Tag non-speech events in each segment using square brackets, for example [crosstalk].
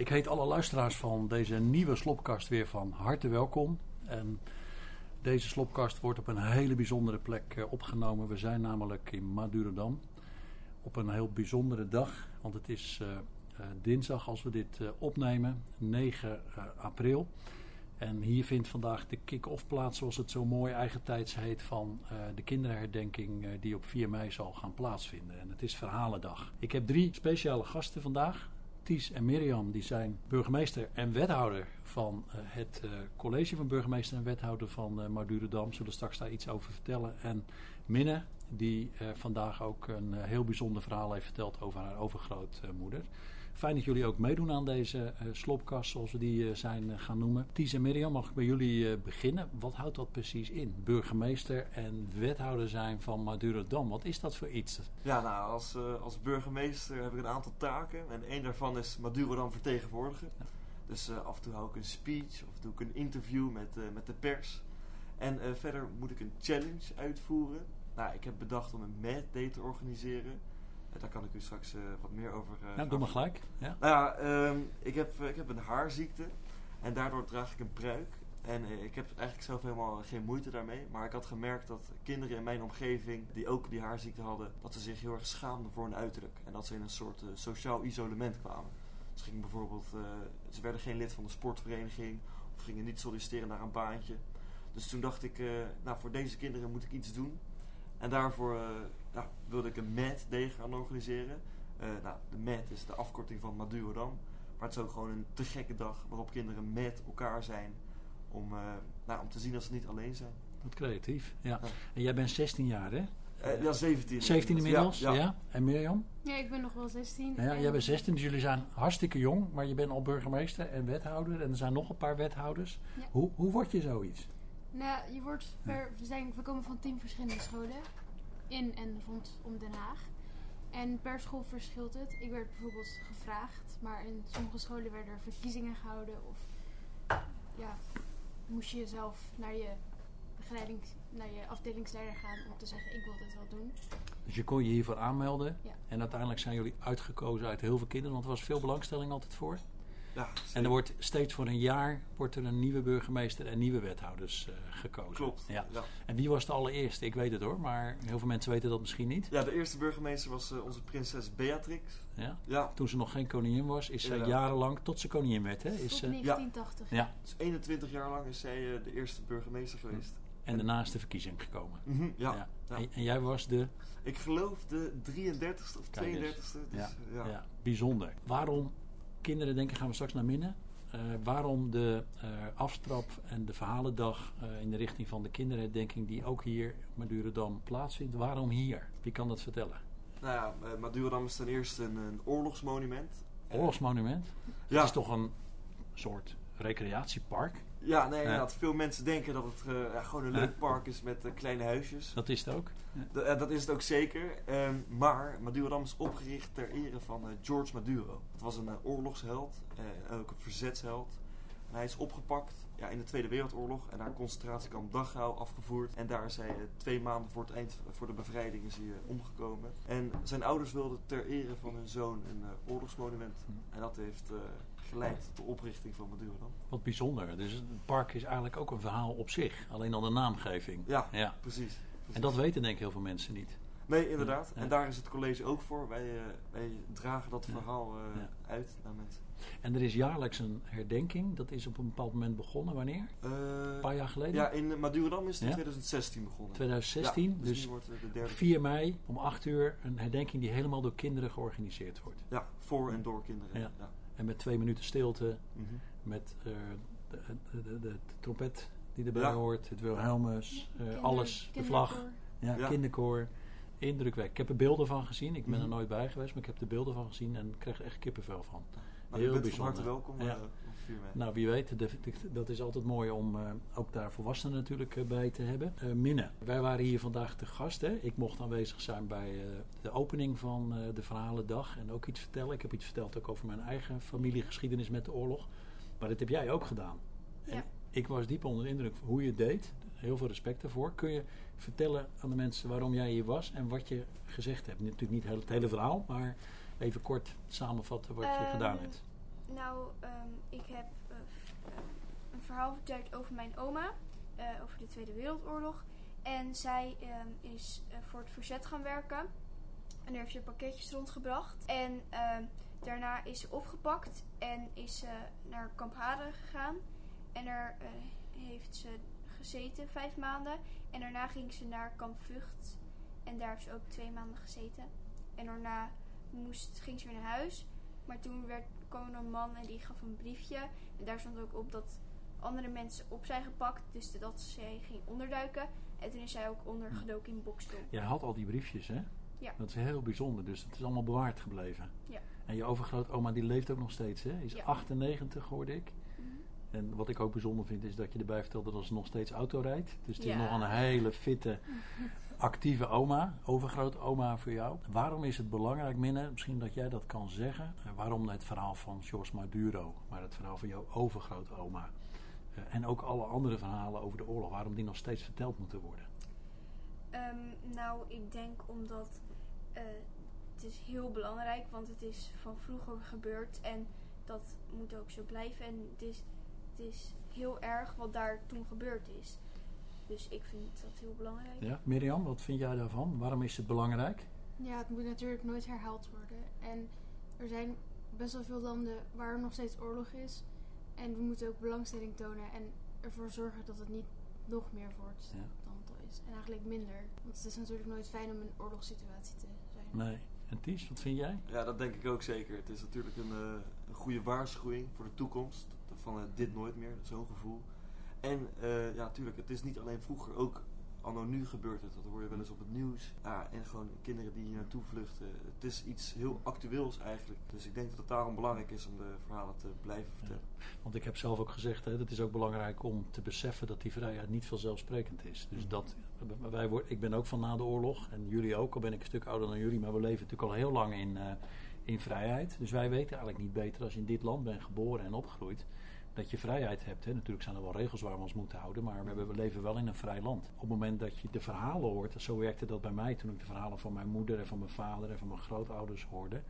Ik heet alle luisteraars van deze nieuwe slopkast weer van harte welkom. En deze slopkast wordt op een hele bijzondere plek eh, opgenomen. We zijn namelijk in Madurodam op een heel bijzondere dag. Want het is uh, uh, dinsdag als we dit opnemen, 9 april. En hier vindt vandaag de kick-off plaats, zoals het zo mooi eigentijds heet, van de kinderherdenking die op 4 mei zal gaan plaatsvinden. En het is Verhalendag. Ik heb drie speciale gasten vandaag. Ties en Mirjam die zijn burgemeester en wethouder van uh, het uh, college van burgemeester en wethouder van uh. Zullen straks daar iets over vertellen. En Minne die vandaag ook een heel bijzonder verhaal heeft verteld over haar overgrootmoeder. Fijn dat jullie ook meedoen aan deze slopkast zoals we die zijn gaan noemen. Ties en Mirjam, mag ik bij jullie beginnen? Wat houdt dat precies in? Burgemeester en wethouder zijn van Madurodam. Wat is dat voor iets? Ja, nou, als, als burgemeester heb ik een aantal taken. En één daarvan is Madurodam vertegenwoordigen. Ja. Dus af en toe hou ik een speech of doe ik een interview met, met de pers. En verder moet ik een challenge uitvoeren. Nou, ik heb bedacht om een Mad Day te organiseren. daar kan ik u straks wat meer over uh, Nou, doe maar gelijk. Ja. Nou ja, um, ik, heb, ik heb een haarziekte. En daardoor draag ik een pruik. En ik heb eigenlijk zelf helemaal geen moeite daarmee. Maar ik had gemerkt dat kinderen in mijn omgeving, die ook die haarziekte hadden, dat ze zich heel erg schaamden voor hun uiterlijk. En dat ze in een soort sociaal isolement kwamen. Ze gingen bijvoorbeeld, uh, ze werden geen lid van de sportvereniging of gingen niet solliciteren naar een baantje. Dus toen dacht ik, uh, nou voor deze kinderen moet ik iets doen. En daarvoor uh, nou, wilde ik een MAD Day gaan organiseren. nou, de MAD is de afkorting van Madurodam. Maar het is ook gewoon een te gekke dag waarop kinderen met elkaar zijn. Om, nou, om te zien dat ze niet alleen zijn. Wat creatief, ja. ja. En jij bent 16 jaar hè? Uh, ja, 17. 17 inmiddels, ja, ja. ja. En Mirjam? Ja, ik ben nog wel 16. Ja, en... jij bent 16, dus jullie zijn hartstikke jong, maar je bent al burgemeester en wethouder en er zijn nog een paar wethouders. Ja. Hoe, hoe word je zoiets? Nou, je wordt per, we, zijn, we komen van 10 verschillende scholen in en rondom Den Haag. En per school verschilt het. Ik werd bijvoorbeeld gevraagd, maar in sommige scholen werden er verkiezingen gehouden of ja, moest je zelf naar je begeleiding naar je afdelingsleider gaan om te zeggen ik wil dit wel doen. Dus je kon je hiervoor aanmelden ja. en uiteindelijk zijn jullie uitgekozen uit heel veel kinderen, want er was veel belangstelling altijd voor. Ja, en er wordt steeds voor een jaar wordt er een nieuwe burgemeester en nieuwe wethouders uh, gekozen. Klopt. Ja. ja. En wie was de allereerste? Ik weet het hoor, maar heel veel mensen weten dat misschien niet. Ja, de eerste burgemeester was uh, onze prinses Beatrix. Ja? ja. Toen ze nog geen koningin was, is zij jarenlang tot ze koningin werd. Hè? Is, tot 1980. Ja. Dus 21 jaar lang is zij uh, de eerste burgemeester geweest. En daarna is de verkiezing gekomen. Mm -hmm, ja. ja. ja. En, en, jij was de? Ik geloof de 33ste of 32ste. Dus, ja. Ja. ja. bijzonder. Waarom, kinderen denken, gaan we straks naar Minnen. Uh, waarom de uh, afstrap en de verhalendag uh, in de richting van de kinderherdenking die ook hier op Madurodam plaatsvindt. Waarom hier? Wie kan dat vertellen? Nou ja, Madurodam is ten eerste een, een oorlogsmonument. Oorlogsmonument? Ja. Het is toch een soort recreatiepark? Ja, nee, ja. veel mensen denken dat het uh, ja, gewoon een leuk park is met uh, kleine huisjes. Dat is het ook. Ja. Uh, dat is het ook zeker. Um, maar Madurodam is opgericht ter ere van George Maduro. Het was een oorlogsheld, ook een verzetsheld. En hij is opgepakt ja, in de Tweede Wereldoorlog en naar concentratiekamp Dachau afgevoerd. En daar is hij twee maanden voor het eind, voor de bevrijding, is hij omgekomen. En zijn ouders wilden ter ere van hun zoon een oorlogsmonument. En dat heeft geleid tot de oprichting van Madurodam. Wat bijzonder. Dus het park is eigenlijk ook een verhaal op zich. Alleen al de naamgeving. Ja, ja. Precies, precies. En dat weten denk ik heel veel mensen niet. Nee, inderdaad. Ja. En daar is het college ook voor. Wij, uh, wij dragen dat verhaal uh, ja. uit naar mensen. En er is jaarlijks een herdenking. Dat is op een bepaald moment begonnen. Wanneer? Uh, een paar jaar geleden? Ja, in Madurodam is het in 2016 begonnen. 2016, dus, dus wordt de derde 4 mei om 8 uur een herdenking die helemaal door kinderen georganiseerd wordt. Ja, voor en door kinderen. Ja. En met twee minuten stilte, mm -hmm. met de, de, de, de, trompet die erbij hoort, het Wilhelmus, Kinder, alles, de vlag, ja, ja. kinderkoor indrukwekkend. Ik heb er beelden van gezien. Ik ben mm -hmm. er nooit bij geweest, maar ik heb er beelden van gezien en ik kreeg er echt kippenvel van. Nou, Heel bijzonder. Van harte welkom. Ja. Nou, wie weet, dat is altijd mooi om uh, ook daar volwassenen natuurlijk uh, bij te hebben. Minne, wij waren hier vandaag te gast. Hè? Ik mocht aanwezig zijn bij de opening van de Verhalendag en ook iets vertellen. Ik heb iets verteld ook over mijn eigen familiegeschiedenis met de oorlog. Maar dat heb jij ook gedaan. Ja. En ik was diep onder de indruk van hoe je het deed. Heel veel respect daarvoor. Kun je vertellen aan de mensen waarom jij hier was en wat je gezegd hebt? Natuurlijk niet het hele verhaal, maar even kort samenvatten wat je uh, gedaan hebt. Nou, ehm, ik heb eh, eh, een verhaal verteld over mijn oma, eh, over de Tweede Wereldoorlog. En zij ehm, is voor het verzet gaan werken. En daar heeft ze pakketjes rondgebracht. En ehm, daarna is ze opgepakt en is ze naar Kamp Haren gegaan. En daar heeft ze gezeten, vijf maanden. En daarna ging ze naar Kamp Vught. En daar heeft ze ook twee maanden gezeten. En daarna moest, ging ze weer naar huis. Maar toen werd, kwam een man en die gaf een briefje. En daar stond ook op dat andere mensen op zijn gepakt. Dus dat zij ging onderduiken. En toen is zij ook ondergedoken in Bokstel. Jij had al die briefjes, hè? Ja. Dat is heel bijzonder, dus het is allemaal bewaard gebleven. Ja. En je overgrootoma die leeft ook nog steeds, hè? Is Ja. 98, hoorde ik. Mhm. En wat ik ook bijzonder vind, is dat je erbij vertelde dat ze nog steeds auto rijdt. Dus het is nog een hele fitte, [laughs] actieve oma, overgrootoma voor jou. Waarom is het belangrijk, Minne, misschien dat jij dat kan zeggen, eh, waarom het verhaal van Jos Maduro, maar het verhaal van jouw overgrootoma eh, en ook alle andere verhalen over de oorlog, waarom die nog steeds verteld moeten worden? Ehm, nou, ik denk omdat eh, het is heel belangrijk, want het is van vroeger gebeurd en dat moet ook zo blijven. En is, het is heel erg wat daar toen gebeurd is. Dus ik vind dat heel belangrijk. Ja, Mirjam, wat vind jij daarvan? Waarom is het belangrijk? Ja, het moet natuurlijk nooit herhaald worden. En er zijn best wel veel landen waar er nog steeds oorlog is. En we moeten ook belangstelling tonen en ervoor zorgen dat het niet nog meer wordt Ja. dan het al is. En eigenlijk minder. Want het is natuurlijk nooit fijn om in een oorlogssituatie te zijn. Nee. En Ties, wat vind jij? Ja, dat denk ik ook zeker. Het is natuurlijk een, eh, een goede waarschuwing voor de toekomst. Van eh, dit nooit meer, zo'n gevoel. En eh, ja, natuurlijk, het is niet alleen vroeger, ook anno nu gebeurt het. Dat hoor je wel eens op het nieuws. Ja, en gewoon kinderen die hier naartoe vluchten. Het is iets heel actueels eigenlijk. Dus ik denk dat het daarom belangrijk is om de verhalen te blijven vertellen. Want ik heb zelf ook gezegd, hè, het is ook belangrijk om te beseffen dat die vrijheid niet vanzelfsprekend is. Dus dat, wij, ik ben ook van na de oorlog en jullie ook, al ben ik een stuk ouder dan jullie, maar we leven natuurlijk al heel lang in, eh, in vrijheid. Dus wij weten eigenlijk niet beter als je in dit land bent geboren en opgegroeid, dat je vrijheid hebt. Hè. Natuurlijk zijn er wel regels waar we ons moeten houden, maar we, hebben- we leven wel in een vrij land. Op het moment dat je de verhalen hoort, zo werkte dat bij mij toen ik de verhalen van mijn moeder en van mijn vader en van mijn grootouders hoorde,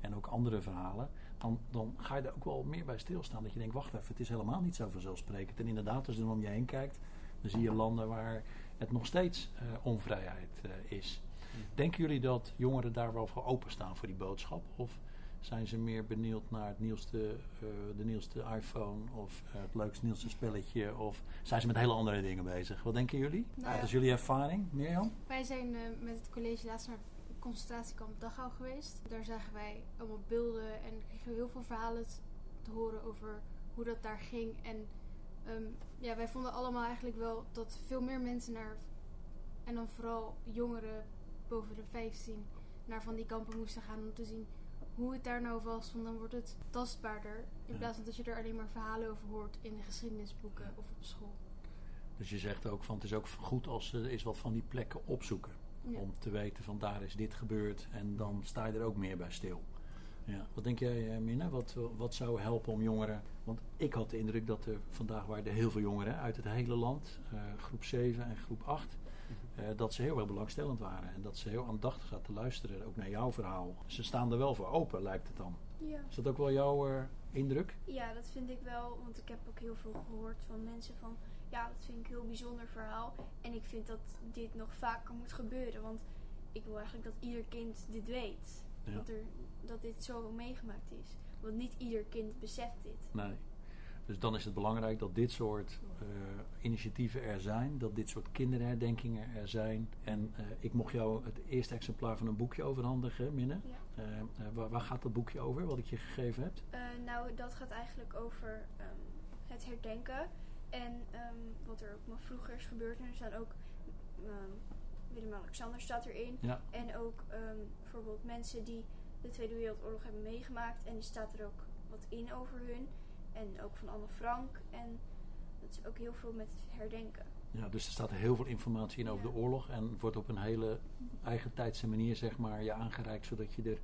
en ook andere verhalen, dan, dan ga je er ook wel meer bij stilstaan. Dat je denkt, wacht even, het is helemaal niet zo vanzelfsprekend. En inderdaad, als je dan om je heen kijkt, dan zie je landen waar het nog steeds eh, onvrijheid eh, is. Denken jullie dat jongeren daar wel voor openstaan voor die boodschap? Of zijn ze meer benieuwd naar het nieuwste, eh, de nieuwste iPhone of eh, het leukste nieuwste spelletje? Of zijn ze met hele andere dingen bezig? Wat denken jullie? Nou Wat is jullie ervaring, Mirjam? Wij zijn eh, met het college laatst naar het concentratiekamp Dachau geweest. Daar zagen wij allemaal beelden en kregen we heel veel verhalen te horen over hoe dat daar ging. En ehm, ja, wij vonden allemaal eigenlijk wel dat veel meer mensen naar, en dan vooral jongeren boven de 15, naar van die kampen moesten gaan om te zien hoe het daar nou was. Want dan wordt het tastbaarder in Ja. plaats van dat je er alleen maar verhalen over hoort in de geschiedenisboeken of op school. Dus je zegt ook van het is ook goed als ze eens wat van die plekken opzoeken. Ja. Om te weten van daar is dit gebeurd en dan sta je er ook meer bij stil. Ja. Wat denk jij, eh, Minne? Wat, wat zou helpen om jongeren? Want ik had de indruk dat er vandaag waren er heel veel jongeren uit het hele land, eh, groep 7 en groep 8, eh, dat ze heel erg belangstellend waren. En dat ze heel aandachtig zaten te luisteren, ook naar jouw verhaal. Ze staan er wel voor open, lijkt het dan. Ja. Is dat ook wel jouw eh, indruk? Ja, dat vind ik wel, want ik heb ook heel veel gehoord van mensen van, ja, dat vind ik een heel bijzonder verhaal. En ik vind dat dit nog vaker moet gebeuren, want ik wil eigenlijk dat ieder kind dit weet. Ja. Dat, er, dat dit zo meegemaakt is. Want niet ieder kind beseft dit. Nee. Dus dan is het belangrijk dat dit soort eh, initiatieven er zijn, dat dit soort kinderherdenkingen er zijn. En eh, ik mocht jou het eerste exemplaar van een boekje overhandigen, Minne. Ja. Eh, waar, waar gaat dat boekje over, wat ik je gegeven heb? Nou, dat gaat eigenlijk over ehm, het herdenken. En ehm, wat er ook nog vroeger is gebeurd. En er staan ook ehm, Willem-Alexander staat erin. Ja. En ook bijvoorbeeld mensen die de Tweede Wereldoorlog hebben meegemaakt. En die staat er ook wat in over hun. En ook van Anne Frank. En dat is ook heel veel met herdenken. Ja, dus er staat heel veel informatie in over Ja. de oorlog en wordt op een hele eigen tijdse manier zeg maar, je aangereikt, zodat je er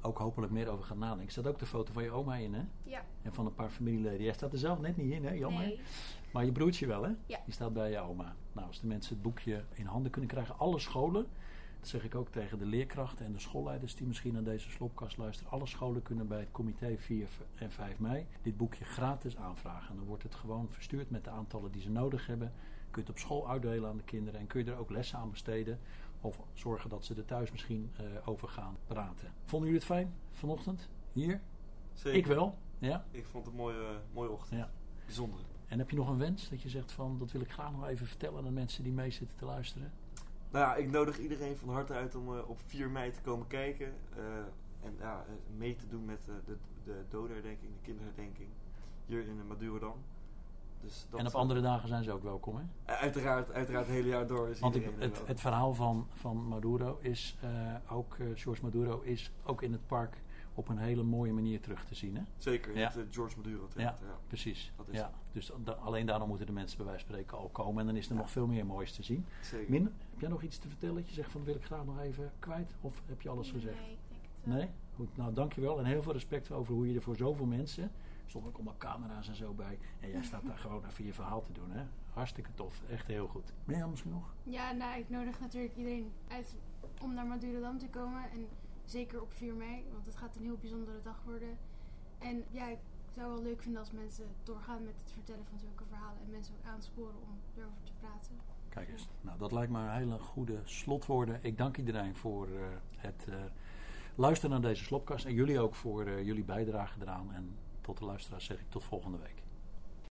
ook hopelijk meer over gaat nadenken. Er staat ook de foto van je oma in, hè? Ja. En van een paar familieleden. Jij staat er zelf net niet in, hè? Jammer. Nee. Maar je broertje wel, hè? Ja. Die staat bij je oma. Nou, als de mensen het boekje in handen kunnen krijgen, alle scholen Dat zeg ik ook tegen de leerkrachten en de schoolleiders die misschien naar deze slopkast luisteren. Alle scholen kunnen bij het comité 4 en 5 mei dit boekje gratis aanvragen. Dan wordt het gewoon verstuurd met de aantallen die ze nodig hebben. Kun je het op school uitdelen aan de kinderen en kun je er ook lessen aan besteden. Of zorgen dat ze er thuis misschien uh, over gaan praten. Vonden jullie het fijn vanochtend? Hier? Zeker. Ik wel. Ja? Ik vond het een mooie, mooie ochtend. Ja. Bijzonder. En heb je nog een wens dat je zegt van dat wil ik graag nog even vertellen aan mensen die mee zitten te luisteren? Nou ja, ik nodig iedereen van harte uit om uh, op 4 mei te komen kijken. Uh, en ja, mee te doen met de, de dodenherdenking, de kinderherdenking. Hier in Madurodam. Dus en op andere dagen zijn ze ook welkom, hè? Uiteraard, uiteraard het hele jaar door. Is Want het, het, het, verhaal van, van Maduro is ook, George Maduro is ook in het park op een hele mooie manier terug te zien. Hè? Zeker, ja. het George Maduro ja, ja, precies. Dat is ja. Dus da alleen daarom moeten de mensen bij wijze van spreken al komen. En dan is er nog veel meer moois te zien. Zeker. Min, heb jij nog iets te vertellen dat je zegt van wil ik graag nog even kwijt? Of heb je alles gezegd? Nee, ik denk het Nee? Goed, nou dankjewel. En heel veel respect over hoe je er voor zoveel mensen... stonden ook allemaal camera's en zo bij. En jij staat daar [laughs] gewoon even je verhaal te doen. Hè? Hartstikke tof. Echt heel goed. Ben jij misschien nog? Ja, nou ik nodig natuurlijk iedereen uit om naar Madurodam te komen. En Zeker op 4 mei, want het gaat een heel bijzondere dag worden. En ja, ik zou wel leuk vinden als mensen doorgaan met het vertellen van zulke verhalen. En mensen ook aansporen om erover te praten. Kijk eens, nou dat lijkt me een hele goede slotwoorden. Ik dank iedereen voor uh, het uh, luisteren naar deze slopkast. En jullie ook voor uh, jullie bijdrage eraan. En tot de luisteraars zeg ik tot volgende week.